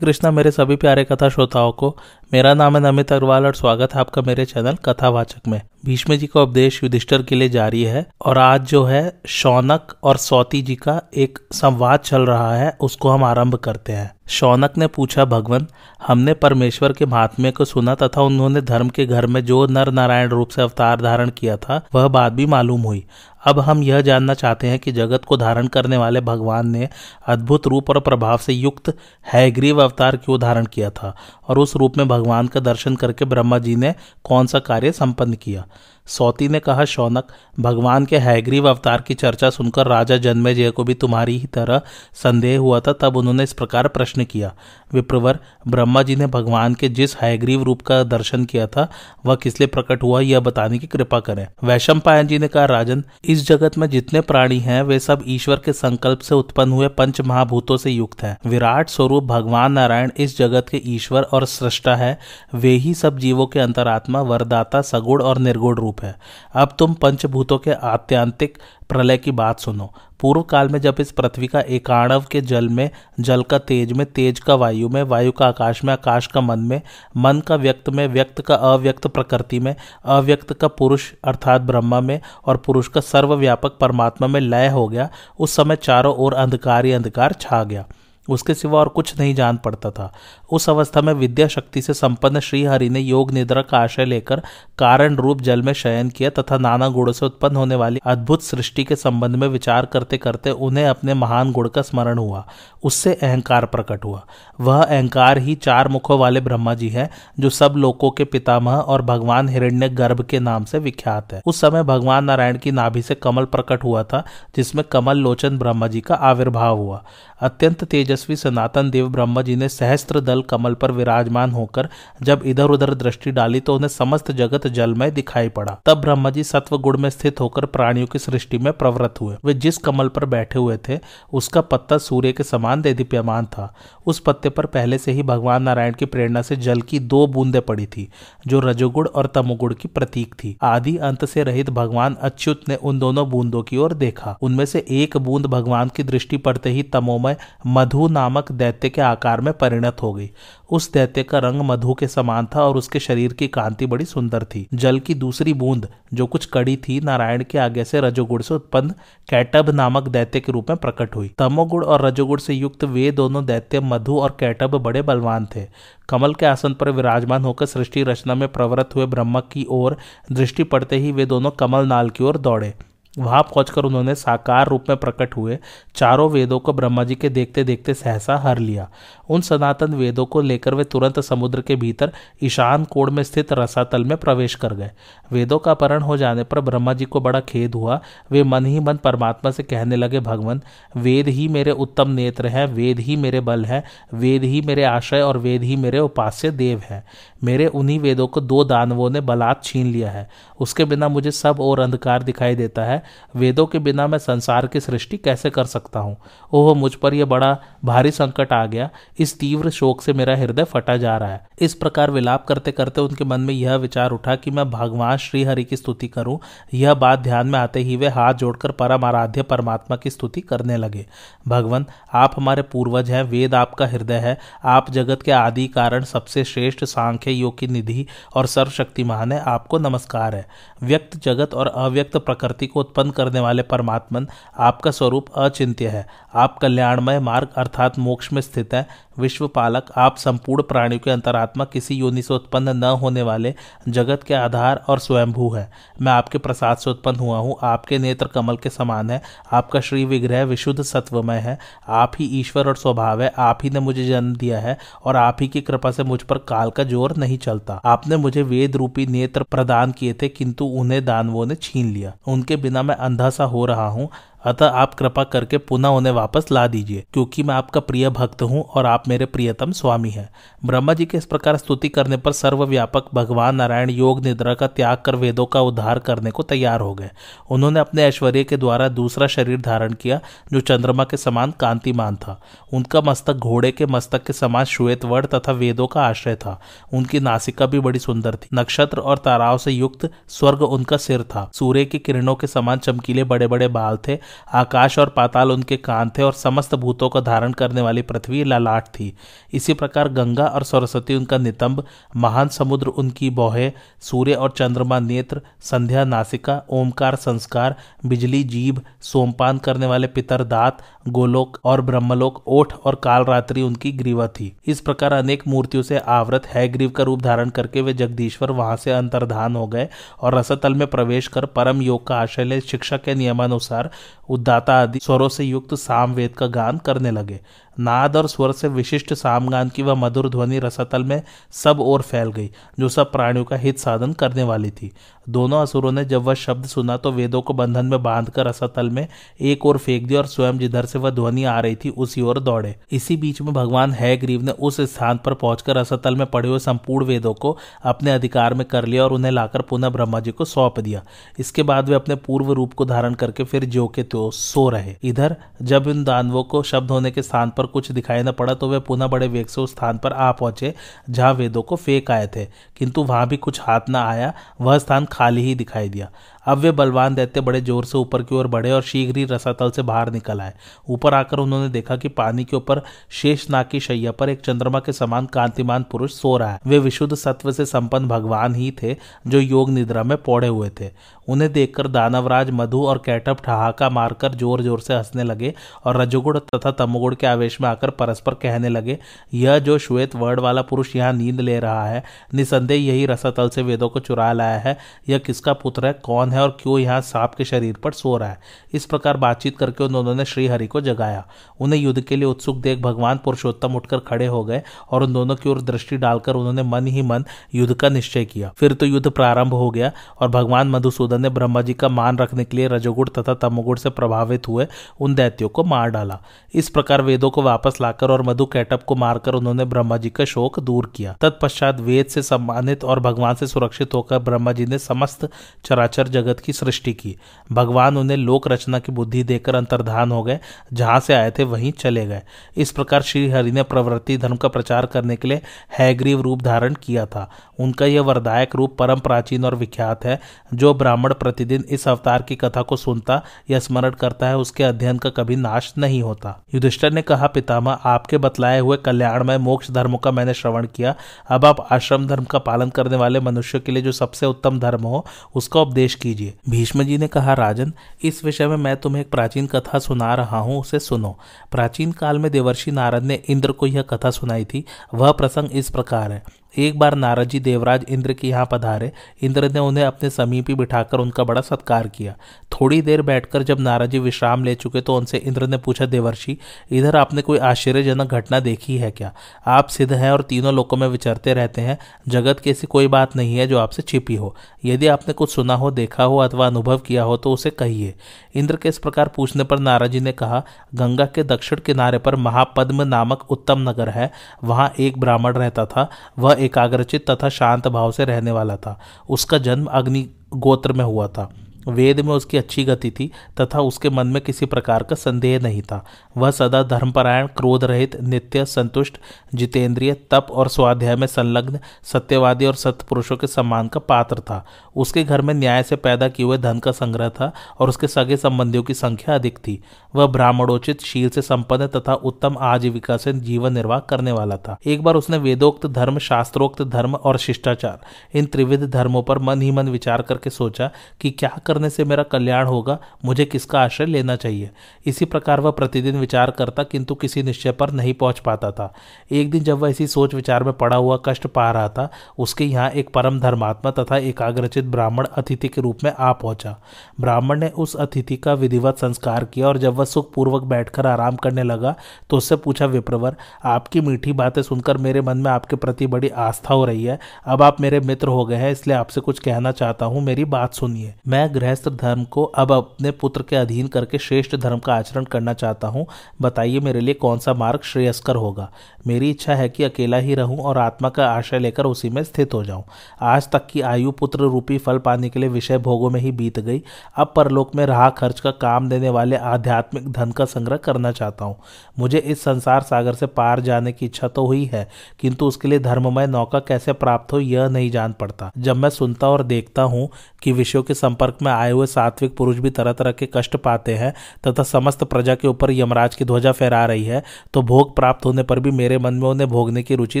कृष्णा मेरे सभी प्यारे कथा श्रोताओं को, मेरा नाम है नमित अग्रवाल और स्वागत है आपका मेरे चैनल कथावाचक में। भीष्म जी का उपदेश युधिष्ठर के लिए जारी है और आज जो है शौनक और सौती जी का एक संवाद चल रहा है, उसको हम आरंभ करते हैं। शौनक ने पूछा, भगवान, हमने परमेश्वर के महात्म्य को सुना तथा उन्होंने धर्म के घर में जो नर नारायण रूप से अवतार धारण किया था, वह बात भी मालूम हुई। अब हम यह जानना चाहते हैं कि जगत को धारण करने वाले भगवान ने अद्भुत रूप और प्रभाव से युक्त हैग्रीव अवतार क्यों धारण किया था? और उस रूप में भगवान का दर्शन करके ब्रह्मा जी ने कौन सा कार्य संपन्न किया? सौती ने कहा, शौनक, भगवान के हैग्रीव अवतार की चर्चा सुनकर राजा जन्मे जय को भी तुम्हारी ही तरह संदेह हुआ था, तब उन्होंने इस प्रकार प्रश्न किया। विप्रवर, ब्रह्मा जी ने भगवान के जिस हैग्रीव रूप का दर्शन किया था, वह किस लिए प्रकट हुआ, यह बताने की कृपा करें। वैशम पायन जी ने कहा, राजन, इस जगत में जितने प्राणी हैं, वे सब ईश्वर के संकल्प से उत्पन्न हुए पंच महाभूतों से युक्त हैं। विराट स्वरूप भगवान नारायण इस जगत के ईश्वर और सृष्टा है। वे ही सब जीवों के अंतरात्मा, वरदाता, सगुण और निर्गुण रूप है। अब तुम पंचभूतों के आत्यांतिक प्रलय की बात सुनो। पूर्व काल में जब इस पृथ्वी का एकाणव के जल में, जल का तेज में, तेज का वायु में, वायु का आकाश में, आकाश का मन में, मन का व्यक्त में, व्यक्त का अव्यक्त प्रकृति में, अव्यक्त का पुरुष अर्थात ब्रह्मा में और पुरुष का सर्वव्यापक परमात्मा में लय हो गया, उस समय चारों ओर अंधकार ही अंधकार छा गया। उसके सिवा और कुछ नहीं जान पड़ता था। उस अवस्था में विद्या शक्ति से संपन्न श्रीहरि ने योग निद्रा का आशय लेकर कारण रूप जल में शयन किया तथा नाना गुणों से उत्पन्न होने वाली अद्भुत सृष्टि के संबंध में विचार करते करते उन्हें अपने महान गुण का स्मरण हुआ। उससे अहंकार प्रकट हुआ। वह अहंकार ही चार मुखों वाले ब्रह्मा जी है, जो सब लोगों के पितामह और भगवान हिरण्य गर्भ के नाम से विख्यात है। उस समय भगवान नारायण की नाभि से कमल प्रकट हुआ था, जिसमें कमल लोचन ब्रह्मा जी का आविर्भाव हुआ। अत्यंत तेजस्वी सनातन देव ब्रह्मा जी ने सहस्त्र दल कमल पर विराजमान होकर जब इधर उधर दृष्टि डाली तो उन्हें समस्त जगत जलमय दिखाई पड़ा। तब ब्रह्मा जी सत्व गुण में स्थित होकर प्राणियों की सृष्टि में प्रवृत्त हुए। वे जिस कमल पर बैठे हुए थे, उसका पत्ता सूर्य के समान देदीप्यमान था। उस पत्ते पर पहले से ही भगवान नारायण की प्रेरणा से जल की दो बूंदें पड़ी थी, जो रजोगुण और तमोगुण की प्रतीक थी। आदि अंत से रहित भगवान अच्युत ने उन दोनों बूंदों की ओर देखा। उनमें से एक बूंद भगवान की दृष्टि पड़ते ही तमोमय, मधु नामक दैत्य के आकार में परिणत हो गई। उस दैत्य का रंग मधु के समान था और उसके शरीर की कांति बड़ी सुंदर थी। जल की दूसरी बूंद, जो कुछ कड़ी थी, नारायण के आगे से रजोगुण से उत्पन्न कैटब नामक दैत्य के रूप में प्रकट हुई। तमोगुण और रजोगुण से युक्त वे दोनों दैत्य मधु और कैटब बड़े बलवान थे। कमल के आसन पर विराजमान होकर सृष्टि रचना में प्रवृत्त हुए ब्रह्मा की ओर दृष्टि पड़ते ही वे दोनों कमल नाल की ओर दौड़े। वहाँ पहुंचकर उन्होंने साकार रूप में प्रकट हुए, चारों वेदों को ब्रह्मा जी के देखते देखते सहसा हर लिया। उन सनातन वेदों को लेकर वे तुरंत समुद्र के भीतर ईशान कोण में स्थित रसातल में प्रवेश कर गए। वेदों का अपहरण हो जाने पर ब्रह्मा जी को बड़ा खेद हुआ। वे मन ही मन परमात्मा से कहने लगे, भगवान, वेद ही मेरे उत्तम नेत्र हैं, वेद ही मेरे बल हैं, वेद ही मेरे आशय और वेद ही मेरे उपास्य देव हैं। मेरे उन्हीं वेदों को दो दानवों ने बलात् छीन लिया है। उसके बिना मुझे सब और अंधकार दिखाई देता है। वेदों के बिना मैं संसार की सृष्टि कैसे कर सकता हूँ? ओह, मुझ पर यह बड़ा भारी संकट आ गया। इस तीव्र शोक से मेरा हृदय फटा जा रहा है। इस प्रकार विलाप करते करते उनके मन में यह विचार उठा कि मैं भगवान श्री हरि की स्तुति करूँ। यह बात ध्यान में आते ही वे हाथ जोड़कर परम आराध्य परमात्मा की स्तुति करने लगे। भगवान, आप हमारे पूर्वज हैं, वेद आपका हृदय है। आप जगत के आदि कारण सबसे श्रेष्ठ सांख्य योग की निधि और सर्वशक्तिमान है। आपको नमस्कार है। व्यक्त जगत और अव्यक्त प्रकृति को उत्पन्न करने वाले परमात्मन, आपका स्वरूप अचिंत्य है। आप कल्याणमय मार्ग अर्थात मोक्ष में स्थित है। विश्व पालक आप संपूर्ण प्राणियों के अंतरात्मा किसी योनि से उत्पन्न न होने वाले जगत के आधार और स्वयंभू है। मैं आपके प्रसाद से उत्पन्न हुआ हूँ। आपके नेत्र कमल के समान है। आपका श्री विग्रह विशुद्ध सत्वमय है। आप ही ईश्वर और स्वभाव है। आप ही ने मुझे जन्म दिया है और आप ही की कृपा से मुझ पर काल का ज़ोर नहीं चलता। आपने मुझे वेद रूपी नेत्र प्रदान किए थे, किंतु उन्हें दानवों ने छीन लिया। उनके बिना मैं अंधा सा हो रहा हूँ। अतः आप कृपा करके पुनः उन्हें वापस ला दीजिए, क्योंकि मैं आपका प्रिय भक्त हूँ और आप मेरे प्रियतम स्वामी हैं। ब्रह्मा जी के इस प्रकार स्तुति करने पर सर्वव्यापक भगवान नारायण योग निद्रा का त्याग कर वेदों का उद्धार करने को तैयार हो गए। उन्होंने अपने ऐश्वर्य के द्वारा दूसरा शरीर धारण किया, जो चंद्रमा के समान कांतिमान था। उनका मस्तक घोड़े के मस्तक के समान श्वेत वर्ण तथा वेदों का आश्रय था। उनकी नासिका भी बड़ी सुंदर थी। नक्षत्र और ताराओं से युक्त स्वर्ग उनका सिर था। सूर्य की किरणों के समान चमकीले बड़े बड़े बाल थे आकाश और पाताल उनके कान थे और समस्त भूतों को धारण करने वाली पृथ्वी ललाट थी। इसी प्रकार गंगा और सरस्वती, उनका नितंब, महान समुद्र, उनकी बौहे, सूर्य और चंद्रमा नेत्र, संध्या नासिका, ओमकार संस्कार, बिजली, जीभ, सोमपान करने वाले पितर दात, गोलोक और ब्रह्मलोक, ओठ और कालरात्रि उनकी ग्रीवा थी। इस प्रकार अनेक मूर्तियों से आवृत है ग्रीव का रूप धारण करके वे जगदीश्वर वहाँ से अंतर्धान हो गए और रसतल में प्रवेश कर परम योग का आशय ले शिक्षा के नियमानुसार उद्दाता आदि स्वरों से युक्त सामवेद का गान करने लगे। नाद और स्वर से विशिष्ट सामगान की वह मधुर ध्वनि रसतल में सब ओर फैल गई, जो सब प्राणियों का हित साधन करने वाली थी। दोनों असुरों ने जब वह शब्द सुना तो वेदों को बंधन में बांधकर रसतल में एक ओर फेंक दिया और स्वयं जिधर से वह ध्वनि आ रही थी, उसी ओर दौड़े। इसी बीच में भगवान है ग्रीव ने उस स्थान पर पहुंचकर रसतल में पड़े हुए संपूर्ण वेदों को अपने अधिकार में कर लिया और उन्हें लाकर पुनः ब्रह्मा जी को सौंप दिया। इसके बाद वे अपने पूर्व रूप को धारण करके फिर जो के तो सो रहे। इधर जब इन दानवों को शब्द होने के स्थान पर कुछ दिखाई न पड़ा तो वे पुनः बड़े वेग से उस स्थान पर आ पहुँचे, जहाँ वेदों को फेंक आए थे। किंतु वहाँ भी कुछ हाथ न आया, वह स्थान खाली ही दिखाई दिया। अब वे बलवान दैत्य बड़े ज़ोर से ऊपर की ओर बढ़े और शीघ्र ही रसातल से बाहर निकल आए। ऊपर आकर उन्होंने देखा कि पानी के ऊपर शेष नाग की शैया पर एक चंद्रमा के समान कांतिमान पुरुष सो रहा है। वे विशुद्ध सत्व से संपन्न भगवान ही थे जो योग निद्रा में पौड़े हुए थे। उन्हें देखकर दानवराज, मधु और कैटअप ठहाका मारकर ज़ोर ज़ोर से हंसने लगे और रजोगुण तथा तमोगुण के आवेश में आकर परस्पर कहने लगे, यह जो श्वेत वर्ड वाला पुरुष यहाँ नींद ले रहा है, निसंदेह यही रसातल से वेदों को चुरा लाया है। यह किसका पुत्र है? कौन है और क्यों यहाँ सांप के शरीर पर सो रहा है। इस प्रकार बातचीत करके उन्होंने श्रीहरि को जगाया। उन्हें युद्ध के लिए उत्सुक देख भगवान पुरुषोत्तम उठकर खड़े हो गए और उन दोनों की ओर दृष्टि डालकर उन्होंने मन ही मन युद्ध का निश्चय किया। फिर तो युद्ध प्रारंभ हो गया और भगवान मधुसूदन ने ब्रह्मा जी का मान रखने के लिए रजोगुण तथा तमोगुण से प्रभावित हुए उन दैत्यों को मार डाला। इस प्रकार वेदों को वापस लाकर और मधु कैटअप को मारकर उन्होंने ब्रह्मा जी का शोक दूर किया। तत्पश्चात वेद से सम्मानित और भगवान से सुरक्षित होकर ब्रह्मा जी ने समस्त चराचर जगत की सृष्टि की। भगवान उन्हें लोक रचना की बुद्धि देकर अंतर्धान हो गए, जहाँ से आए थे वहीं चले गए। इस प्रकार श्री हरि ने प्रवृत्ति धर्म का प्रचार करने के लिए हैग्रीव रूप धारण किया था। उनका यह वरदायक रूप परम प्राचीन और विख्यात है, जो ब्राह्मण प्रतिदिन इस अवतार की कथा को सुनता या स्मरण करता है, उसके अध्ययन का कभी नाश नहीं होता। युधिष्ठर ने कहा, पितामह, आपके बतलाए हुए कल्याणमय मोक्ष धर्मों का मैंने श्रवण किया। अब आप आश्रम धर्म का पालन करने वाले मनुष्य के लिए जो सबसे उत्तम धर्म हो, उसका उपदेश कीजिए। भीष्म जी ने कहा, राजन, इस विषय में मैं तुम्हें एक प्राचीन कथा सुना रहा हूँ, उसे सुनो। प्राचीन काल में देवर्षि नारद ने इंद्र को यह कथा सुनाई थी। वह प्रसंग इस प्रकार है। एक बार नारद जी देवराज इंद्र के यहाँ पधारे, इंद्र ने उन्हें अपने समीप ही बिठाकर उनका बड़ा सत्कार किया। थोड़ी देर बैठकर जब नारद जी विश्राम ले चुके तो उनसे इंद्र ने पूछा, देवर्षि, इधर आपने कोई आश्चर्यजनक घटना देखी है क्या? आप सिद्ध हैं और तीनों लोगों में विचरते रहते हैं। जगत की ऐसी कोई बात नहीं है जो आपसे छिपी हो। यदि आपने कुछ सुना हो, देखा हो अथवा अनुभव किया हो तो उसे कहिए। इंद्र के इस प्रकार पूछने पर नारद जी ने कहा, गंगा के दक्षिण किनारे पर महापद्म नामक उत्तम नगर है। वहाँ एक ब्राह्मण रहता था। वह एकाग्रचित तथा शांत भाव से रहने वाला था। उसका जन्म अग्नि गोत्र में हुआ था। वेद में उसकी अच्छी गति थी, तथा उसके मन में किसी प्रकार का संदेह नहीं था। वह सदा धर्मपरायण क्रोध रहित नित्य, संतुष्ट, जितेंद्रिय, तप और स्वाध्याय में संलग्न, सत्यवादी और सत्पुरुषों के सम्मान का पात्र था। उसके घर में न्याय से पैदा किए हुए धन का संग्रह था और उसके सगे संबंधियों की संख्या अधिक थी। वह ब्राह्मणोचित, शील से संपन्न तथा उत्तम आजीविका से जीवन निर्वाह करने वाला था। एक बार उसने वेदोक्त धर्म, शास्त्रोक्त धर्म और शिष्टाचार, इन त्रिविध धर्मों पर मन ही मन विचार करके सोचा कि क्या करने से मेरा कल्याण होगा, मुझे किसका आश्रय लेना चाहिए? इसी प्रकार वह प्रतिदिन विचार करता, किंतु किसी निश्चय पर नहीं पहुँच पाता था। एक दिन जब वह इसी सोच विचार में पड़ा हुआ कष्ट पा रहा था, उसके यहाँ एक परम धर्मात्मा तथा एकाग्रचित ब्राह्मण अतिथि के रूप में आ पहुँचा। ब्राह्मण ने उस अतिथि का विधिवत संस्कार किया और जब वह सुखपूर्वक बैठकर आराम करने लगा तो उससे पूछा, विप्रवर, आपकी मीठी बातें सुनकर मेरे मन में आपके प्रति बड़ी आस्था हो रही है। अब आप मेरे मित्र हो गए हैं, इसलिए आपसे कुछ कहना चाहता हूँ, मेरी बात सुनिए। मैं गृहस्थ धर्म को अब अपने पुत्र के अधीन करके श्रेष्ठ धर्म का आचरण करना चाहता हूँ, बताइए मेरे लिए कौन सा मार्ग श्रेयस्कर होगा। मेरी इच्छा है कि अकेला ही रहूँ और आत्मा का आश्रय लेकर उसी में स्थित हो जाऊँ। आज तक की आयु पुत्र रूपी फल पाने के लिए विषय भोगों में ही बीत गई। अब परलोक में रहा खर्च का काम देने वाले आध्यात्मिक धन का संग्रह करना चाहता हूँ। मुझे इस संसार सागर से पार जाने की इच्छा तो हुई है, किंतु उसके लिए धर्ममय नौका कैसे प्राप्त हो यह नहीं जान पड़ता। जब मैं सुनता और देखता हूँ कि विषयों के संपर्क में में आए हुए सात्विक पुरुष भी तरह तरह के कष्ट पाते हैं तथा समस्त प्रजा के ऊपर यमराज की ध्वजा फहरा रही है तो भोग प्राप्त होने पर भी मेरे मन में उन्हें भोगने की रुचि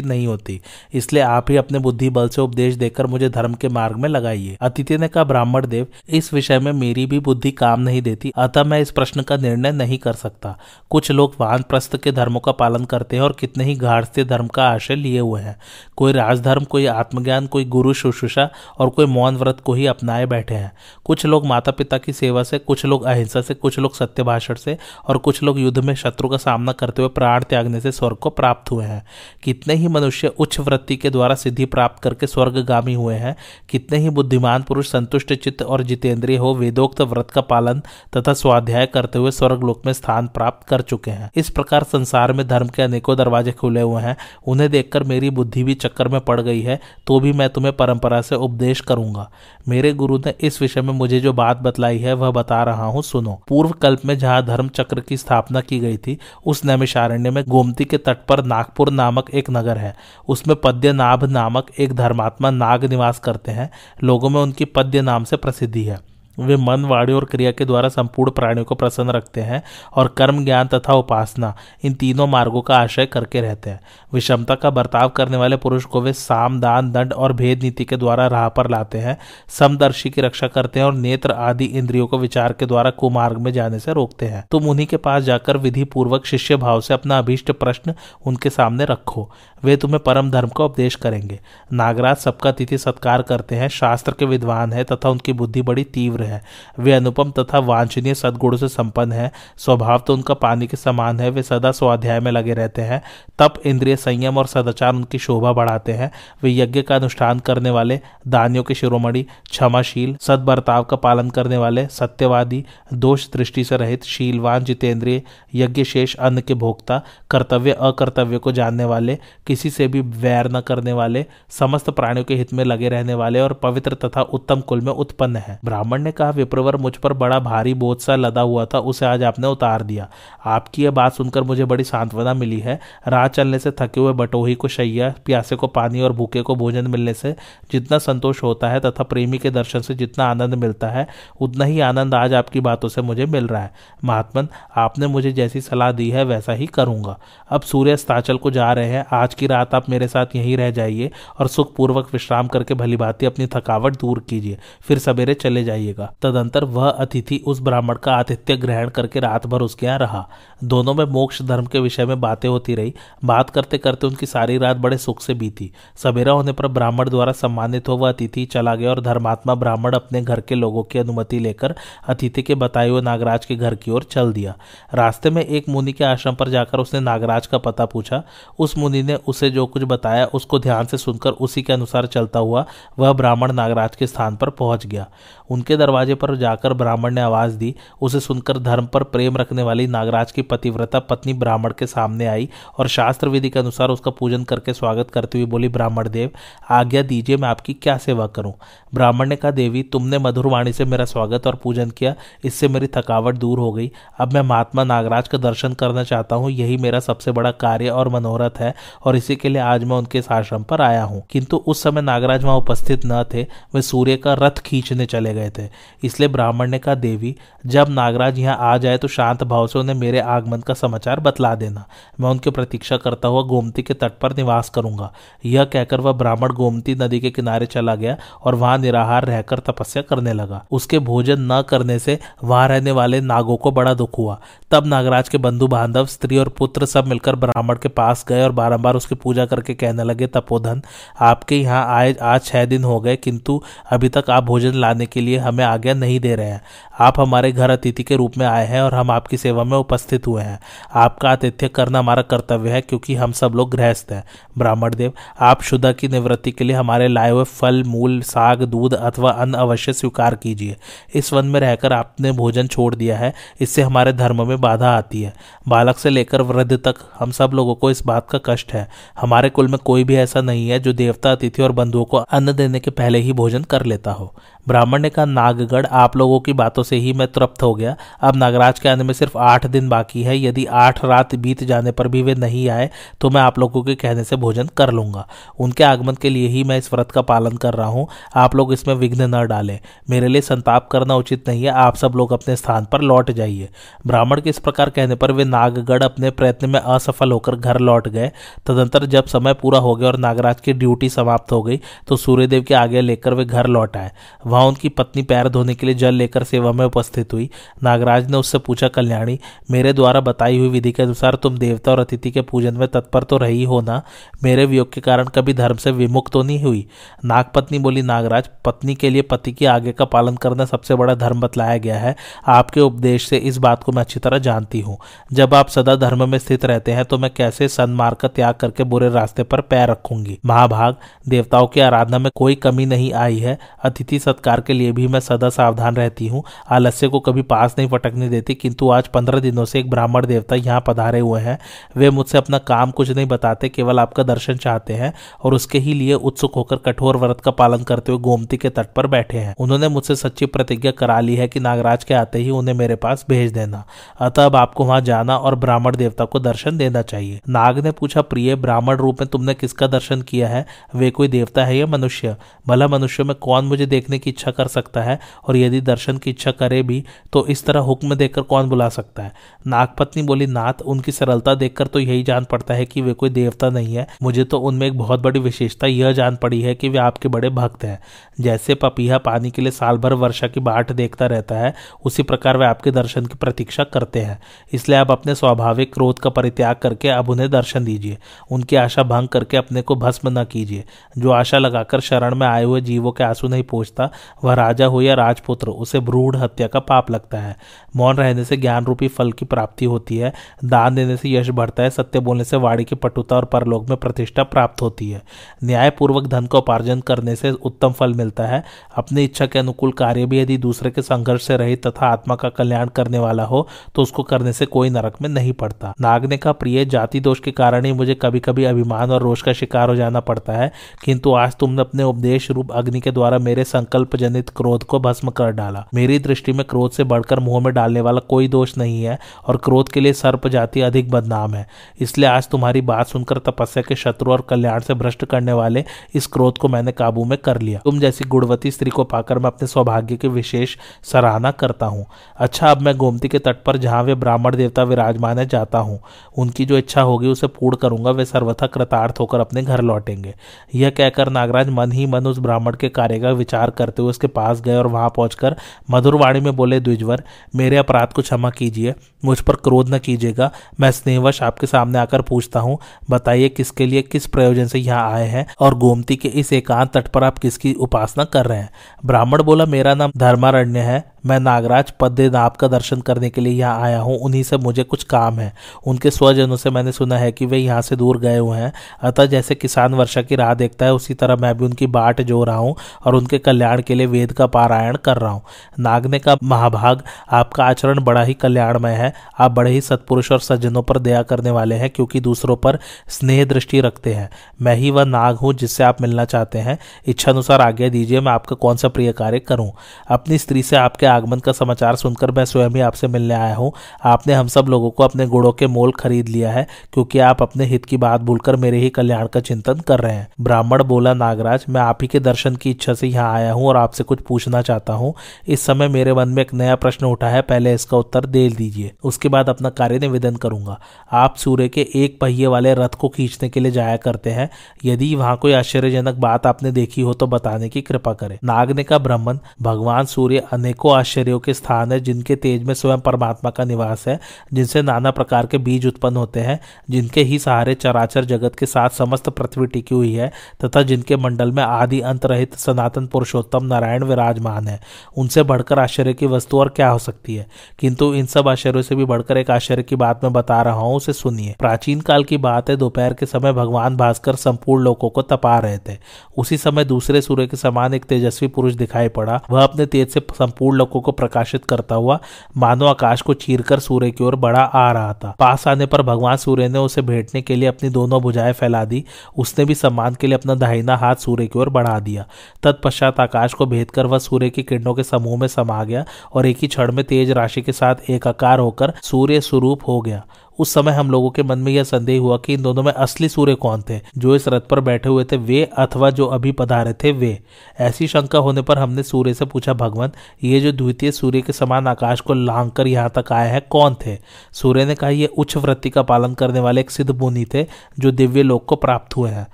नहीं होती। इसलिए आप ही अपने बुद्धि बल से उपदेश देकर मुझे धर्म के मार्ग में लगाइए। अतिथि ने कहा, ब्राह्मण देव, इस विषय में मेरी भी बुद्धि काम नहीं देती, अतः मैं इस प्रश्न का निर्णय नहीं कर सकता। कुछ लोग वाहन प्रस्थ के धर्मों का पालन करते हैं और कितने ही से धर्म का आशय लिए हुए हैं। कोई राजधर्म, कोई आत्मज्ञान, कोई गुरु शुश्रूषा और कोई मौन व्रत को ही अपनाए बैठे हैं। कुछ लोग माता पिता की सेवा से, कुछ लोग अहिंसा से, कुछ लोग सत्य भाषण से और कुछ लोग युद्ध में शत्रु का सामना करते हुए प्राण त्यागने से स्वर्ग को प्राप्त हुए हैं। कितने ही मनुष्य उच्च वृत्ति के द्वारा सिद्धि प्राप्त करके स्वर्गगामी हुए हैं, कितने ही बुद्धिमान पुरुष संतुष्ट चित्त और जितेंद्रिय हो, वेदोक्त व्रत का पालन तथा स्वाध्याय करते हुए स्वर्गलोक में स्थान प्राप्त कर चुके हैं। इस प्रकार संसार में धर्म के अनेकों दरवाजे खुले हुए हैं। उन्हें देखकर मेरी बुद्धि भी चक्कर में पड़ गई है तो भी मैं तुम्हें परंपरा से उपदेश करूँगा। मेरे गुरु ने इस विषय में मुझे जो बात बतलाई है, वह बता रहा हूँ, सुनो। पूर्व कल्प में जहाँ धर्म चक्र की स्थापना की गई थी, उस नैमिषारण्य में गोमती के तट पर नागपुर नामक एक नगर है। उसमें पद्य नाभ नामक एक धर्मात्मा नाग निवास करते हैं। लोगों में उनकी पद्य नाम से प्रसिद्धि है। वे मन वाणी और क्रिया के द्वारा संपूर्ण प्राणियों को प्रसन्न रखते हैं और कर्म, ज्ञान तथा उपासना, इन तीनों मार्गों का आश्रय करके रहते हैं। विषमता का बर्ताव करने वाले पुरुष को वे साम, दान, दंड और भेद नीति के द्वारा राह पर लाते हैं, समदर्शी की रक्षा करते हैं और नेत्र आदि इंद्रियों को विचार के द्वारा कुमार्ग में जाने से रोकते हैं। तुम उन्हीं के पास जाकर विधि पूर्वक शिष्य भाव से अपना अभीष्ट प्रश्न उनके सामने रखो। वे तुम्हें परम धर्म का उपदेश करेंगे। नागराज सबका तिथि सत्कार करते हैं, शास्त्र के विद्वान है तथा उनकी बुद्धि बड़ी तीव्र है। वे अनुपम तथा वांछनीय सदगुण से संपन्न है। स्वभाव तो उनका पानी के समान है, वे सदा स्वाध्याय में लगे रहते हैं। तप, इंद्रिय संयम और सदाचार उनकी शोभा बढ़ाते हैं। वे यज्ञ का अनुष्ठान करने वाले, दानियों के शिरोमणि, क्षमाशील सदबर्ताव का पालन करने वाले, सत्यवादी, दोष दृष्टि से रहित, शीलवान, जितेंद्रिय यज्ञ शेष अन्न के भोक्ता, कर्तव्य, अकर्तव्य को जानने वाले, किसी से भी वैर न करने वाले, समस्त प्राणियों के हित में लगे रहने वाले और पवित्र तथा उत्तम कुल में उत्पन्न है। ब्राह्मण ने कहा विप्रवर मुझ पर बड़ा भारी बोझ सा लदा हुआ था, उसे आज आपने उतार दिया। आपकी यह बात सुनकर मुझे बड़ी सांत्वना मिली है। राह चलने से थके हुए बटोही को शैया, प्यासे को पानी और भूखे को भोजन मिलने से जितना संतोष होता है तथा प्रेमी के दर्शन से जितना आनंद मिलता है, उतना ही आनंद आज आपकी बातों से मुझे मिल रहा है। महात्मन, आपने मुझे जैसी सलाह दी है, वैसा ही करूँगा। अब सूर्य अस्ताचल को जा रहे हैं। आज की रात आप मेरे साथ यहीं रह जाइए और सुखपूर्वक विश्राम करके भली भांति अपनी थकावट दूर कीजिए। फिर सवेरे चले जाइएगा। तदंतर वह अतिथि उस ब्राह्मण का आतिथ्य ग्रहण करके रात भर उसके यहाँ रहा। दोनों में मोक्ष धर्म के विषय में बातें होती रही। बात करते करते उनकी सारी रात बड़े सुख से बीती। सवेरा होने पर ब्राह्मण द्वारा सम्मानित हो वह अतिथि चला गया और धर्मात्मा ब्राह्मण अपने घर के लोगों की अनुमति लेकर अतिथि के बताए हुए नागराज के घर की ओर चल दिया। रास्ते में एक मुनि के आश्रम पर जाकर उसने नागराज का पता पूछा। उस मुनि ने उसे जो कुछ बताया उसको ध्यान से सुनकर उसी के अनुसार चलता हुआ वह ब्राह्मण नागराज के स्थान पर पहुँच गया। उनके दरवाजे पर जाकर ब्राह्मण ने आवाज़ दी। उसे सुनकर धर्म पर प्रेम रखने वाली नागराज की पतिव्रता पत्नी ब्राह्मण के सामने आई और शास्त्र विधि के अनुसार उसका पूजन करके स्वागत करते हुए बोली, ब्राह्मण देव, आज्ञा दीजिए, मैं आपकी क्या सेवा करूँ? ब्राह्मण ने कहा, देवी, तुमने मधुर वाणी से मेरा स्वागत और पूजन किया, इससे मेरी थकावट दूर हो गई। अब मैं महात्मा नागराज का दर्शन करना चाहता हूँ, यही मेरा सबसे बड़ा कार्य और मनोरथ है और इसी के लिए आज मैं उनके आश्रम पर आया हूँ। किंतु उस समय नागराज वहाँ उपस्थित न थे, वे सूर्य का रथ खींचने चले गए थे। इसलिए ब्राह्मण ने कहा, देवी, जब नागराज यहाँ आ जाए तो शांत भाव से उन्हें मेरे आगमन का समाचार बतला देना। मैं उनकी प्रतीक्षा करता हुआ गोमती के तट पर निवास करूँगा। यह कहकर वह ब्राह्मण गोमती नदी के किनारे चला गया और वहाँ निराहार रहकर तपस्या करने लगा। उसके भोजन न करने से वहाँ रहने वाले नागों को बड़ा दुख हुआ। तब नागराज के बंधु बांधव स्त्री और पुत्र सब मिलकर ब्राह्मण के पास गए और बारंबार उसकी पूजा करके कहने लगे, तपोधन, आपके यहाँ आए, आज छह दिन हो गए, किंतु अभी तक आप भोजन लाने के लिए हमें आज्ञा नहीं दे रहे हैं। आप हमारे घर अतिथि के रूप में आए हैं और हम आपकी सेवा में उपस्थित हुए हैं। आपका आतिथ्य करना हमारा कर्तव्य है क्योंकि हम सब लोग गृहस्थ हैं। ब्राह्मण देव, आप शुद्ध की निवृत्ति के लिए हमारे लाए हुए फल, मूल, साग, दूध अथवा अन्न अवश्य स्वीकार कीजिए। इस वन में रहकर आपने भोजन छोड़ दिया है। इससे हमारे धर्म में बाधा आती है। बालक से लेकर वृद्ध तक हम सब लोगों को इस बात का कष्ट है। हमारे कुल में कोई भी ऐसा नहीं है जो देवता, अतिथि और बंधुओं को अन्न देने के पहले ही भोजन कर लेता हो। ब्राह्मण ने कहा का नागगढ़, आप लोगों की बातों से ही मैं तृप्त हो गया। अब नागराज के आने में सिर्फ़ आठ दिन बाकी है। यदि आठ रात बीत जाने पर भी वे नहीं आए तो मैं आप लोगों के कहने से भोजन कर लूँगा। उनके आगमन के लिए ही मैं इस व्रत का पालन कर रहा हूँ। आप लोग इसमें विघ्न न डालें। मेरे लिए संताप करना उचित नहीं है। आप सब लोग अपने स्थान पर लौट जाइए। ब्राह्मण के इस प्रकार कहने पर वे नागगढ़ अपने प्रयत्न में असफल होकर घर लौट गए। तदंतर जब समय पूरा हो गया और नागराज की ड्यूटी समाप्त हो गई तो सूर्यदेव के आगे लेकर वे घर लौट आए। वहाँ उनकी पत्नी पैर धोने के लिए जल लेकर सेवा में उपस्थित हुई। नागराज ने उससे पूछा, कल्याणी, मेरे द्वारा बताई हुई विधि के अनुसार तुम देवता और अतिथि के पूजन में तत्पर तो रही हो ना? मेरे वियोग के कारण कभी धर्म से विमुक्त तो नहीं हुई? नागपत्नी बोली, नागराज, पत्नी के लिए पति के आगे का पालन करना सबसे बड़ा धर्म बतलाया गया है। आपके उपदेश से इस बात को मैं अच्छी तरह जानती हूँ। जब आप सदा धर्म में स्थित रहते हैं तो मैं कैसे सन्मार्ग का त्याग करके बुरे रास्ते पर पैर रखूँगी? महाभाग, देवताओं की आराधना में कोई कमी नहीं आई है। अतिथि सत्कार के लिए भी मैं सदा सावधान रहती हूँ। आलस्य को कभी पास नहीं पटकने देती, किंतु आज पंद्रह दिनों से एक ब्राह्मण देवता यहाँ पधारे हुए हैं। वे मुझसे अपना काम कुछ नहीं बताते, केवल आपका दर्शन चाहते हैं और उसके ही लिए उत्सुक होकर कठोर व्रत का पालन करते हुए गोमती के तट पर बैठे हैं। उन्होंने मुझसे सच्ची प्रतिज्ञा करा ली है कि नागराज के आते ही उन्हें मेरे पास भेज देना। अतः अब आपको वहाँ जाना और ब्राह्मण देवता को दर्शन देना चाहिए। नाग ने पूछा, प्रिय, ब्राह्मण रूप में तुमने किसका दर्शन किया है? वे कोई देवता है या मनुष्य? भला मनुष्य में कौन मुझे देखने की इच्छा कर सकता है? और यदि दर्शन की इच्छा करे भी तो इस तरह हुक्म देकर कौन बुला सकता है? नागपत्नी बोली, नाथ, उनकी सरलता देखकर तो यही जान पड़ता है कि वे कोई देवता नहीं है। मुझे तो उनमें एक बहुत बड़ी विशेषता यह जान पड़ी है कि वे आपके बड़े भक्त हैं। जैसे पपीहा पानी के लिए साल भर वर्षा की बाट देखता रहता है, उसी प्रकार वे आपके दर्शन की प्रतीक्षा करते हैं। इसलिए आप अपने स्वाभाविक क्रोध का परित्याग करके अब उन्हें दर्शन दीजिए। उनकी आशा भंग करके अपने को भस्म न कीजिए। जो आशा लगाकर शरण में आए हुए जीवों के आँसू नहीं पहुँचता वह राजा हो या राजपुत्र, उसे भ्रूढ़ हत्या का पाप लगता है। मौन रहने से ज्ञान रूपी फल की प्राप्ति होती है। दान देने से यश बढ़ता है। सत्य बोलने से वाणी की पटुता और परलोक में प्रतिष्ठा प्राप्त होती है। न्यायपूर्वक धन का उपार्जन करने से उत्तम फल मिलता है। अपनी इच्छा के अनुकूल कार्य भी यदि दूसरे के संघर्ष से रहित तथा आत्मा का कल्याण करने वाला हो तो उसको करने से कोई नरक में नहीं पड़ता। नाग ने कहा प्रिय जाति दोष के कारण ही मुझे कभी कभी अभिमान और रोष का शिकार हो जाना पड़ता है। किंतु आज तुमने अपने उपदेश रूप अग्नि के द्वारा मेरे संकल्प जनित क्रोध को भस्म कर डाला। मेरी दृष्टि में क्रोध से बढ़कर मुँह में डालने वाला कोई दोष नहीं है और क्रोध के लिए सर्प जाति अधिक बदनाम है। इसलिए आज तुम्हारी बात सुनकर तपस्या के शत्रु और कल्याण से भ्रष्ट करने वाले इस क्रोध को मैंने काबू में कर लिया। तुम जैसी गुणवती स्त्री को पाकर मैं अपने सौभाग्य की विशेष सराहना करता हूँ। अच्छा अब मैं गोमती के तट पर जहाँ वे ब्राह्मण देवता विराजमान है जाता हूँ। उनकी जो इच्छा होगी उसे पूर्ण करूँगा, वे सर्वथा कृतार्थ होकर अपने घर लौटेंगे। यह कहकर नागराज मन ही मन उस ब्राह्मण के कार्य का विचार करते हुए उसके पास गए और वहाँ पहुंचकर मधुर वाणी में बोले द्विजवर मेरे अपराध को क्षमा कीजिए। मुझ पर क्रोध न कीजिएगा। मैं स्नेहवश आपके सामने आकर पूछता हूँ, बताइए किसके लिए किस प्रयोजन से यहाँ आए हैं और गोमती के इस एकांत तट पर आप किसकी उपासना कर रहे हैं? ब्राह्मण बोला, मेरा नाम धर्मारण्य है। मैं नागराज पद्मनाभ का दर्शन करने के लिए यहाँ आया हूँ। उन्हीं से मुझे कुछ काम है। उनके स्वजनों से मैंने सुना है कि वे यहाँ से दूर गए हुए हैं। अतः जैसे किसान वर्षा की राह देखता है, उसी तरह मैं भी उनकी बाट जो रहा हूँ और उनके कल्याण के लिए वेद का पारायण कर रहा हूँ। नाग ने का महाभाग आपका आचरण बड़ा ही कल्याणमय है। आप बड़े ही सत्पुरुष और सज्जनों पर दया करने वाले हैं, क्योंकि दूसरों पर स्नेह दृष्टि रखते हैं। मैं ही वह नाग हूँ जिससे आप मिलना चाहते हैं। इच्छा अनुसार आज्ञा दीजिए, मैं आपका कौन सा प्रिय कार्य करूँ? अपनी स्त्री से आपके आगमन का समाचार सुनकर मैं स्वयं ही आपसे मिलने आया हूँ। आपने हम सब लोगों को अपने गुड़ों के मोल खरीद लिया है, क्योंकि आप अपने हित की बात भूलकर मेरे ही कल्याण का चिंतन कर रहे हैं। ब्राह्मण बोला, नागराज, मैं आप ही के दर्शन की इच्छा से यहाँ आया हूँ और आपसे कुछ पूछना चाहता हूँ। इस समय मेरे मन में एक नया प्रश्न उठा है, पहले इसका उत्तर दे दीजिए। उसके बाद अपना कार्य निवेदन करूँगा। आप सूर्य के एक पहिए वाले रथ को खींचने के लिए जाया करते हैं। यदि वहाँ कोई आश्चर्यजनक बात आपने देखी हो तो बताने की कृपा करें। नाग ने कहा ब्राह्मण, भगवान सूर्य अनेकों आश्चर्यों के स्थान है जिनके तेज में स्वयं परमात्मा का निवास है, जिनसे नाना प्रकार के बीज उत्पन्न होते हैं, जिनके ही सहारे चराचर जगत के साथ समस्त पृथ्वी टिकी हुई है, तथा जिनके मंडल में आदि अंत रहित सनातन पुरुषोत्तम नारायण विराजमान है। उनसे बढ़कर आश्चर्य की वस्तु और क्या हो सकती है? किंतु इन सब आश्चर्यों से भी बढ़कर एक आश्चर्य की बात मैं बता रहा हूँ, उसे सुनिए। प्राचीन काल की बात है, दोपहर के समय भगवान भास्कर संपूर्ण लोगों को तपा रहे थे। उसी समय दूसरे सूर्य के समान एक तेजस्वी पुरुष दिखाई पड़ा। वह अपने तेज से संपूर्ण लोगों को प्रकाशित करता हुआ मानो आकाश को चीरकर सूर्य की ओर बढ़ा आ रहा था। पास आने पर भगवान सूर्य ने उसे भेंटने के लिए अपनी दोनों भुजाएँ फैला दी। उसने भी सम्मान के लिए अपना दाहिना हाथ सूर्य की ओर बढ़ा दिया। तत्पश्चात आकाश को भेद वह सूर्य की किरणों के समूह में समा गया और एक ही क्षण में तेज राशि के साथ एकाकार होकर सूर्य स्वरूप हो गया। उस समय हम लोगों के मन में यह संदेह हुआ कि इन दोनों में असली सूर्य कौन थे? जो इस रथ पर बैठे हुए थे, वे अथवा जो अभी पधारे थे, वे। ऐसी शंका होने पर हमने सूर्य से पूछा भगवान ये जो द्वितीय सूर्य के समान आकाश को लांग कर यहाँ तक आए हैं, कौन थे? सूर्य ने कहा, ये उच्च वृत्ति का पालन करने वाले एक सिद्ध मुनि थे, जो दिव्य लोक को प्राप्त हुए हैं।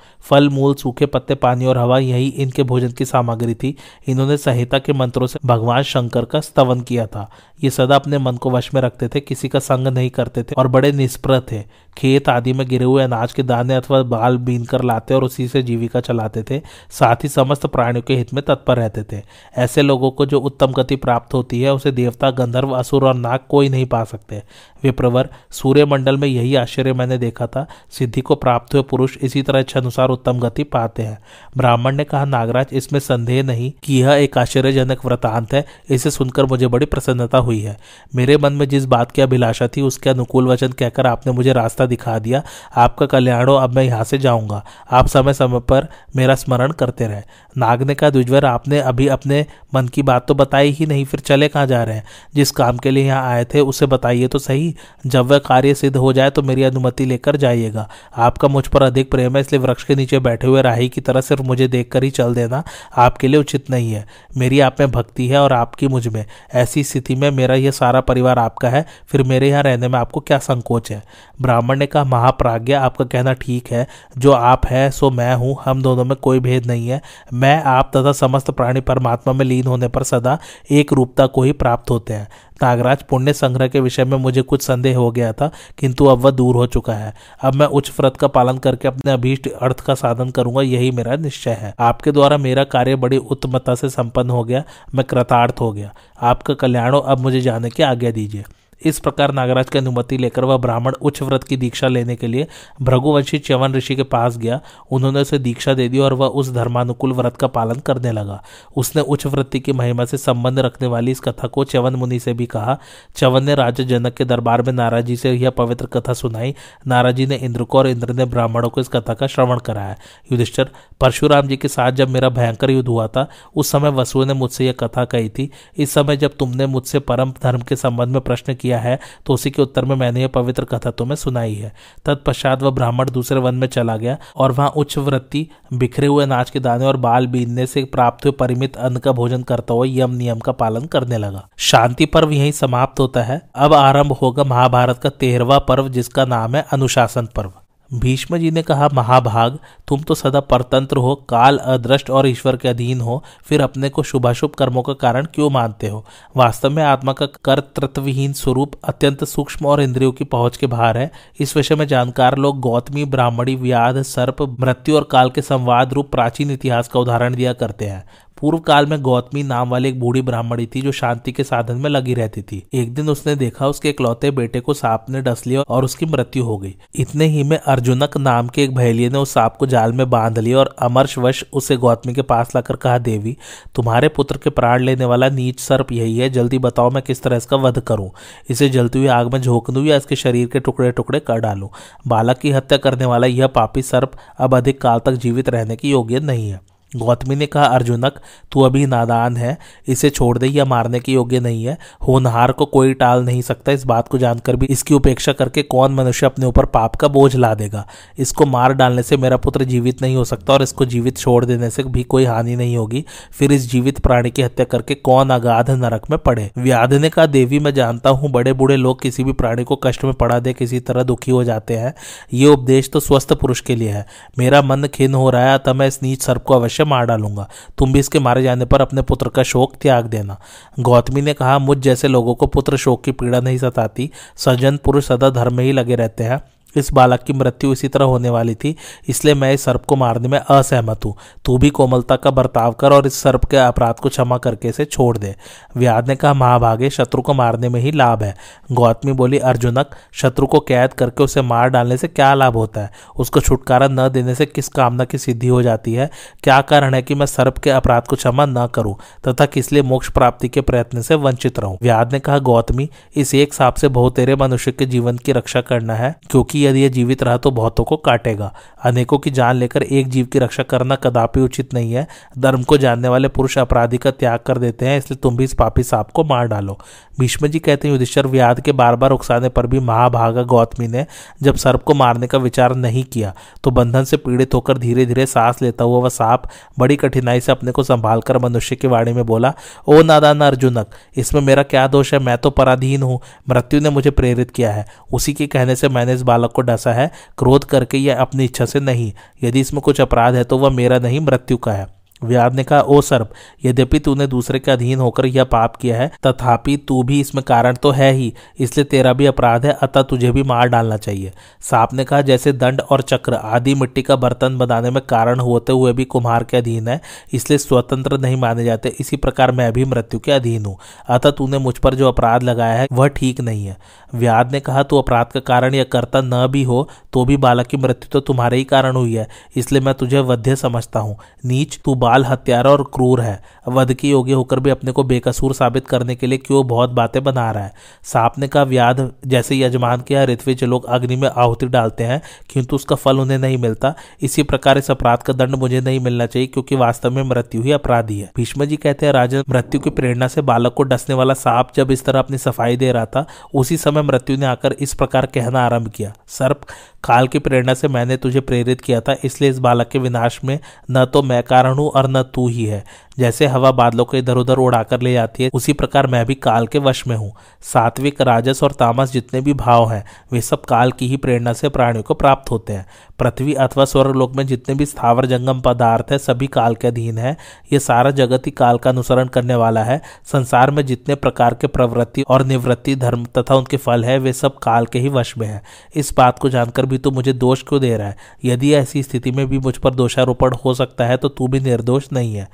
फल, मूल, सूखे पत्ते, पानी और हवा, यही इनके भोजन की सामग्री थी। इन्होंने संहिता के मंत्रों से भगवान शंकर का स्तवन किया था। ये सदा अपने मन को वश में रखते थे, किसी का संग नहीं करते थे और बड़े निष्प्रह थे खेत आदि में गिरे हुए अनाज के दाने अथवा बाल बीन कर लाते और उसी से जीविका चलाते थे। साथ ही समस्त प्राणियों के हित में तत्पर रहते थे। ऐसे लोगों को जो उत्तम गति प्राप्त होती है, उसे देवता, गंधर्व, असुर और नाग कोई नहीं पा सकते। विप्रवर, सूर्यमंडल में यही आश्चर्य मैंने देखा था। सिद्धि को प्राप्त हुए पुरुष इसी तरह इच्छानुसार उत्तम गति पाते हैं। ब्राह्मण ने कहा, नागराज, इसमें संदेह नहीं कि यह एक आश्चर्यजनक वृतांत है। इसे सुनकर मुझे बड़ी प्रसन्नता हुई है। मेरे मन में जिस बात की अभिलाषा थी, उसके अनुकूल वचन कहकर आपने मुझे रास्ता दिखा दिया। आपका कल्याण हो, अब मैं यहाँ से जाऊँगा। आप समय समय पर मेरा स्मरण करते रहे। नाग ने कहा द्विजवर, आपने अभी अपने मन की बात तो बताई ही नहीं, फिर चले कहाँ जा रहे हैं? जिस काम के लिए यहाँ आए थे, उसे बताइए तो सही। जब वह कार्य सिद्ध हो जाए तो मेरी अनुमति लेकर जाइएगा। आपका मुझ पर अधिक प्रेम है, इसलिए वृक्ष के नीचे बैठे हुए राही की तरह सिर्फ़ मुझे देखकर ही चल देना आपके लिए उचित नहीं है। मेरी आप में भक्ति है और आपकी मुझमें। ऐसी स्थिति में मेरा यह सारा परिवार आपका है। फिर मेरे यहाँ रहने में आपको क्या संकोच है। ब्राह्मण ने कहा, महाप्राज्ञा, आपका कहना ठीक है। जो आप है, सो मैं हूँ। हम दोनों में कोई भेद नहीं है। मैं, आप तथा समस्त प्राणी परमात्मा में लीन होने पर सदा एक रूपता को ही प्राप्त होते हैं। नागराज, पुण्य संग्रह के विषय में मुझे कुछ संदेह हो गया था, किंतु अब वह दूर हो चुका है। अब मैं उच्च व्रत का पालन करके अपने अभीष्ट अर्थ का साधन करूँगा, यही मेरा निश्चय है। आपके द्वारा मेरा कार्य बड़ी उत्तमता से संपन्न हो गया। मैं कृतार्थ हो गया। आपका कल्याणों अब मुझे जाने की आज्ञा दीजिए। इस प्रकार नागराज की अनुमति लेकर वह ब्राह्मण उच्च व्रत की दीक्षा लेने के लिए भृगुवंशी च्यवन ऋषि के पास गया। उन्होंने उसे दीक्षा दे दी और वह उस धर्मानुकूल व्रत का पालन करने लगा। उसने उच्च वृत्ति की महिमा से संबंध रखने वाली इस कथा को च्यवन मुनि से भी कहा। च्यवन ने राजा जनक के दरबार में नाराजी से यह पवित्र कथा सुनाई। नाराजी ने इंद्र को और इंद्र ने ब्राह्मणों को इस कथा का श्रवण कराया। युधिष्ठर, परशुराम जी के साथ जब मेरा भयंकर युद्ध हुआ था, उस समय वसु ने मुझसे यह कथा कही थी। इस समय जब तुमने मुझसे परम धर्म के संबंध में प्रश्न किया किया है तो उसी के उत्तर में मैंने यह पवित्र कथा तुम्हें सुनाई है। तत्पश्चात वह ब्राह्मण दूसरे वन में चला गया और वहाँ उच्च वृत्ति, बिखरे हुए नाच के दाने और बाल बीनने से प्राप्त हुए परिमित अन्न का भोजन करता हुआ यम नियम का पालन करने लगा। शांति पर्व यही समाप्त होता है। अब आरंभ होगा महाभारत का तेरहवा पर्व, जिसका नाम है अनुशासन पर्व। भीष्म जी ने कहा, महाभाग, तुम तो सदा परतंत्र हो, काल अदृष्ट और ईश्वर के अधीन हो, फिर अपने को शुभाशुभ कर्मों का कारण क्यों मानते हो? वास्तव में आत्मा का कर्तृत्वहीन स्वरूप अत्यंत सूक्ष्म और इंद्रियों की पहुँच के बाहर है। इस विषय में जानकार लोग गौतमी, ब्राह्मणी, व्याध, सर्प, मृत्यु और काल के संवाद रूप प्राचीन इतिहास का उदाहरण दिया करते हैं। पूर्व काल में गौतमी नाम वाली एक बूढ़ी ब्राह्मणी थी जो शांति के साधन में लगी रहती थी। एक दिन उसने देखा उसके इकलौते बेटे को सांप ने डस लिया और उसकी मृत्यु हो गई। इतने ही में अर्जुनक नाम के एक भैलिये ने उस सांप को जाल में बाँध लिया और अमर्शवश उसे गौतमी के पास लाकर कहा, देवी, तुम्हारे पुत्र के प्राण लेने वाला नीच सर्प यही है। जल्दी बताओ मैं किस तरह इसका वध करूँ? इसे जलती हुई आग में झोंक दू या इसके शरीर के टुकड़े टुकड़े कर डालू? बालक की हत्या करने वाला यह पापी सर्प अब अधिक काल तक जीवित रहने की योग्य नहीं है। गौतमी ने कहा, अर्जुनक, तू अभी नादान है, इसे छोड़ दे, या मारने के योग्य नहीं है। होनहार को कोई टाल नहीं सकता, इस बात को जानकर भी। इसकी उपेक्षा करके कौन मनुष्य अपने ऊपर पाप का बोझ ला देगा? इसको मार डालने से मेरा पुत्र जीवित नहीं हो सकता, और इसको जीवित छोड़ देने से भी कोई हानि नहीं होगी। फिर इस जीवित प्राणी की हत्या करके कौन अगाध नरक में पड़े? व्याध ने कहा, देवी, मैं जानता हूँ बड़े बूढ़े लोग किसी भी प्राणी को कष्ट में पड़ा दे, किसी तरह दुखी हो जाते हैं। ये उपदेश तो स्वस्थ पुरुष के लिए है। मेरा मन खिन्न हो रहा है तब मैं इस नीच सर्प को अवश्य मार डालूँगा। तुम भी इसके मारे जाने पर अपने पुत्र का शोक त्याग देना। गौतमी ने कहा, मुझ जैसे लोगों को पुत्र शोक की पीड़ा नहीं सताती। सज्जन पुरुष सदा धर्म में ही लगे रहते हैं। इस बालक की मृत्यु इसी तरह होने वाली थी, इसलिए मैं इस सर्प को मारने में असहमत हूँ। तू भी कोमलता का बर्ताव कर और इस सर्प के अपराध को क्षमा करके इसे छोड़ दे। व्याध ने कहा, महाभागे, शत्रु को मारने में ही लाभ है। गौतमी बोली, अर्जुनक, शत्रु को कैद करके उसे मार डालने से क्या लाभ होता है? उसको छुटकारा न देने से किस कामना की सिद्धि हो जाती है? क्या कारण है कि मैं सर्प के अपराध को क्षमा न करूँ तथा किस लिए मोक्ष प्राप्ति के प्रयत्न से वंचित रहूँ? व्याध ने कहा, गौतमी, इस एक सांप से बहुतेरे मनुष्य के जीवन की रक्षा करना है, क्योंकि यदि यह जीवित रहा तो बहुतों को काटेगा। अनेकों की जान लेकर एक जीव की रक्षा करना कदापि उचित नहीं है। धर्म को जानने वाले पुरुष अपराधी का त्याग कर देते हैं, इसलिए तुम भी इस पापी सांप को मार डालो। भीष्म जी कहते हैं, युधिष्ठर, व्याध के बार बार उकसाने पर भी महाभागा गौतमी ने जब सर्प को मारने का विचार नहीं किया तो बंधन से पीड़ित होकर धीरे धीरे सांस लेता हुआ वह सांप बड़ी कठिनाई से अपने को संभाल कर मनुष्य की वाणी में बोला, ओ नादान अर्जुनक, इसमें मेरा क्या दोष है? मैं तो पराधीन हूँ। मृत्यु ने मुझे प्रेरित किया है। उसी के कहने से मैंने इस बालक को डसा है, क्रोध करके या अपनी इच्छा से नहीं। यदि इसमें कुछ अपराध है तो वह मेरा नहीं, मृत्यु का है। व्याध ने कहा, ओ सर्प, यद्यपि तूने दूसरे के अधीन होकर यह पाप किया है, तथापि तू भी इसमें कारण तो है ही, इसलिए तेरा भी अपराध है, अतः तुझे भी मार डालना चाहिए। सांप ने कहा, जैसे दंड और चक्र आदि मिट्टी का बर्तन बनाने में कारण होते हुए भी कुम्हार के अधीन है, इसलिए स्वतंत्र नहीं माने जाते, इसी प्रकार मैं भी मृत्यु के अधीन हूँ। अतः तूने मुझ पर जो अपराध लगाया है, वह ठीक नहीं है। व्याध ने कहा, तू अपराध का कारण या कर्ता न भी हो तो भी बालक की मृत्यु तो तुम्हारे ही कारण हुई है, इसलिए मैं तुझे वध्य समझता हूँ। नीच, तू बाल हत्यारा और क्रूर है। वध की योग्य होकर भी अपने को बेकसूर साबित करने के लिए क्यों बहुत बातें बना रहा है? सांप ने कहा, व्याध जैसे यजमान के यहाँ ऋत्विज लोग अग्नि में आहुति डालते हैं, किंतु उसका फल उन्हें नहीं मिलता। इसी प्रकार इस अपराध का दंड मुझे नहीं मिलना चाहिए, क्योंकि वास्तव में मृत्यु ही अपराधी है। भीष्म जी कहते हैं राजन मृत्यु की प्रेरणा से बालक को डसने वाला सांप जब इस तरह अपनी सफ़ाई दे रहा था, उसी समय मृत्यु ने आकर इस प्रकार कहना आरंभ किया। सर्प, काल की प्रेरणा से मैंने तुझे प्रेरित किया था, इसलिए इस बालक के विनाश में न तो मैं कारण हूँ और न तू ही है। जैसे हवा बादलों को इधर उधर उड़ाकर ले जाती है, उसी प्रकार मैं भी काल के वश में हूँ। सात्विक, राजस और तामस जितने भी भाव हैं, वे सब काल की ही प्रेरणा से प्राणियों को प्राप्त होते हैं। पृथ्वी अथवा स्वर्गलोक में जितने भी स्थावर, जंगम पदार्थ है, सभी काल के अधीन है। ये सारा जगत ही काल का अनुसरण करने वाला है। संसार में जितने प्रकार के प्रवृत्ति और निवृत्ति, धर्म तथा उनके फल है, वे सब काल के ही वश में है। इस बात को जानकर भी तो मुझे दोष क्यों दे रहा है? यदि ऐसी स्थिति में भी मुझ पर दोषारोपण हो सकता है तो तू भी निर्दोष नहीं है।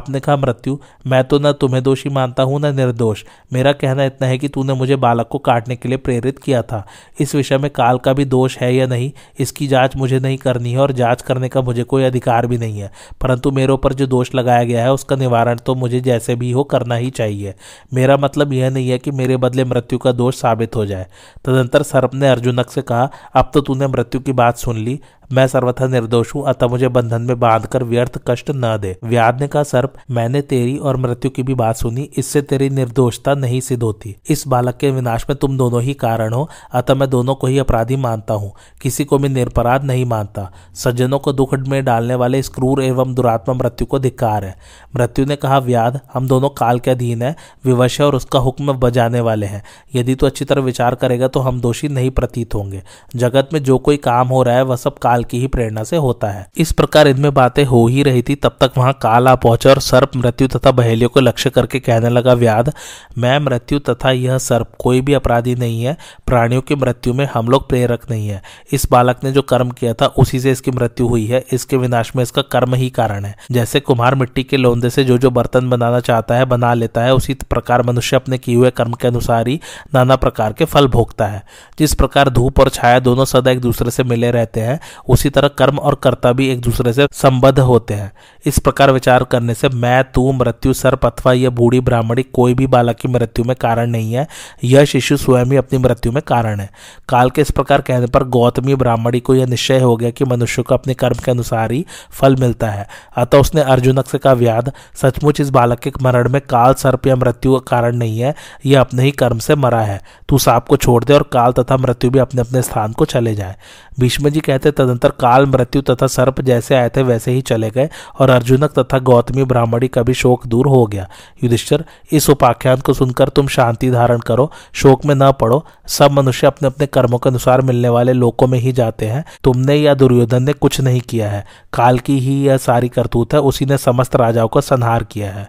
सांप ने कहा मृत्यु, मैं तो न तुम्हें दोषी मानता हूँ, न निर्दोष। मेरा कहना इतना है कि तूने मुझे बालक को काटने के लिए प्रेरित किया था। इस विषय में काल का भी दोष है या नहीं, इसकी जाँच मुझे नहीं करनी है और जाँच करने का मुझे कोई अधिकार भी नहीं है। परंतु मेरे ऊपर जो दोष लगाया गया है, उसका निवारण तो मुझे जैसे भी हो करना ही चाहिए। मेरा मतलब यह नहीं है कि मेरे बदले मृत्यु का दोष साबित हो जाए। तदंतर सर्प ने अर्जुनक से कहा, अब तो तूने मृत्यु की बात सुन ली मैं सर्वथा निर्दोष हूँ, अतः मुझे बंधन में बांधकर व्यर्थ कष्ट न दे। व्याध ने कहा सर्प, मैंने तेरी और मृत्यु की भी बात सुनी, इससे तेरी निर्दोषता नहीं सिद्ध होती इस बालक के विनाश में तुम दोनों ही कारण हो, अतः मैं दोनों को ही अपराधी मानता हूँ। किसी को भी निरपराध नहीं मानता। सज्जनों को दुख में डालने वाले इस क्रूर एवं दुरात्मा मृत्यु को धिक्कार है। मृत्यु ने कहा, व्याध, हम दोनों काल के अधीन है, विवश और उसका हुक्म बजाने वाले हैं। यदि तो अच्छी तरह विचार करेगा तो हम दोषी नहीं प्रतीत होंगे। जगत में जो कोई काम हो रहा है, वह सब काल काल की ही प्रेरणा से होता है। इस प्रकार इनमें बातें हो ही रही थी, तब तक वहाँ काल आ पहुँचा और सर्प मृत्यु तथा बहेलियों को लक्ष्य करके कहने लगा, व्याध, मैं मृत्यु तथा यह सर्प कोई भी अपराधी नहीं है, प्राणियों की मृत्यु में हम लोग प्रेरक नहीं है। इस बालक ने जो कर्म किया था, उसी से इसकी मृत्यु हुई है, इसके विनाश में इसका कर्म ही कारण है। जैसे कुम्हार मिट्टी के लोंदे से जो जो बर्तन बनाना चाहता है, बना लेता है, उसी प्रकार मनुष्य अपने किए हुए कर्म के अनुसार ही नाना प्रकार के फल भोगता है। जिस प्रकार धूप और छाया दोनों सदा एक दूसरे से मिले रहते हैं उसी तरह कर्म और कर्ता भी एक दूसरे से संबद्ध होते हैं। इस प्रकार विचार करने से मैं, तू, मृत्यु, सर्प अथवा यह बूढ़ी ब्राह्मणी कोई भी बालक की मृत्यु में कारण नहीं है। यह शिशु स्वयं ही अपनी मृत्यु में कारण है। काल के इस प्रकार कहने पर गौतमी ब्राह्मणी को यह निश्चय हो गया कि मनुष्य को अपने कर्म के अनुसार ही फल मिलता है। अतः उसने अर्जुनक से कहा व्याध, सचमुच इस बालक के मरण में काल, सर्प या मृत्यु का कारण नहीं है, यह अपने ही कर्म से मरा है। तू सांप को छोड़ दे और काल तथा मृत्यु भी अपने अपने स्थान को चले जाए। भीष्म जी कहते तदंतर काल मृत्यु तथा सर्प जैसे आए थे वैसे ही चले गए और अर्जुनक तथा गौतमी ब्राह्मणी का भी शोक दूर हो गया। युधिष्ठर, इस उपाख्यान को सुनकर तुम शांति धारण करो, शोक में न पड़ो। सब मनुष्य अपने अपने कर्मों के अनुसार मिलने वाले लोकों में ही जाते हैं। तुमने या दुर्योधन ने कुछ नहीं किया है। काल की ही यह सारी करतूत है, उसी ने समस्त राजाओं का संहार किया है।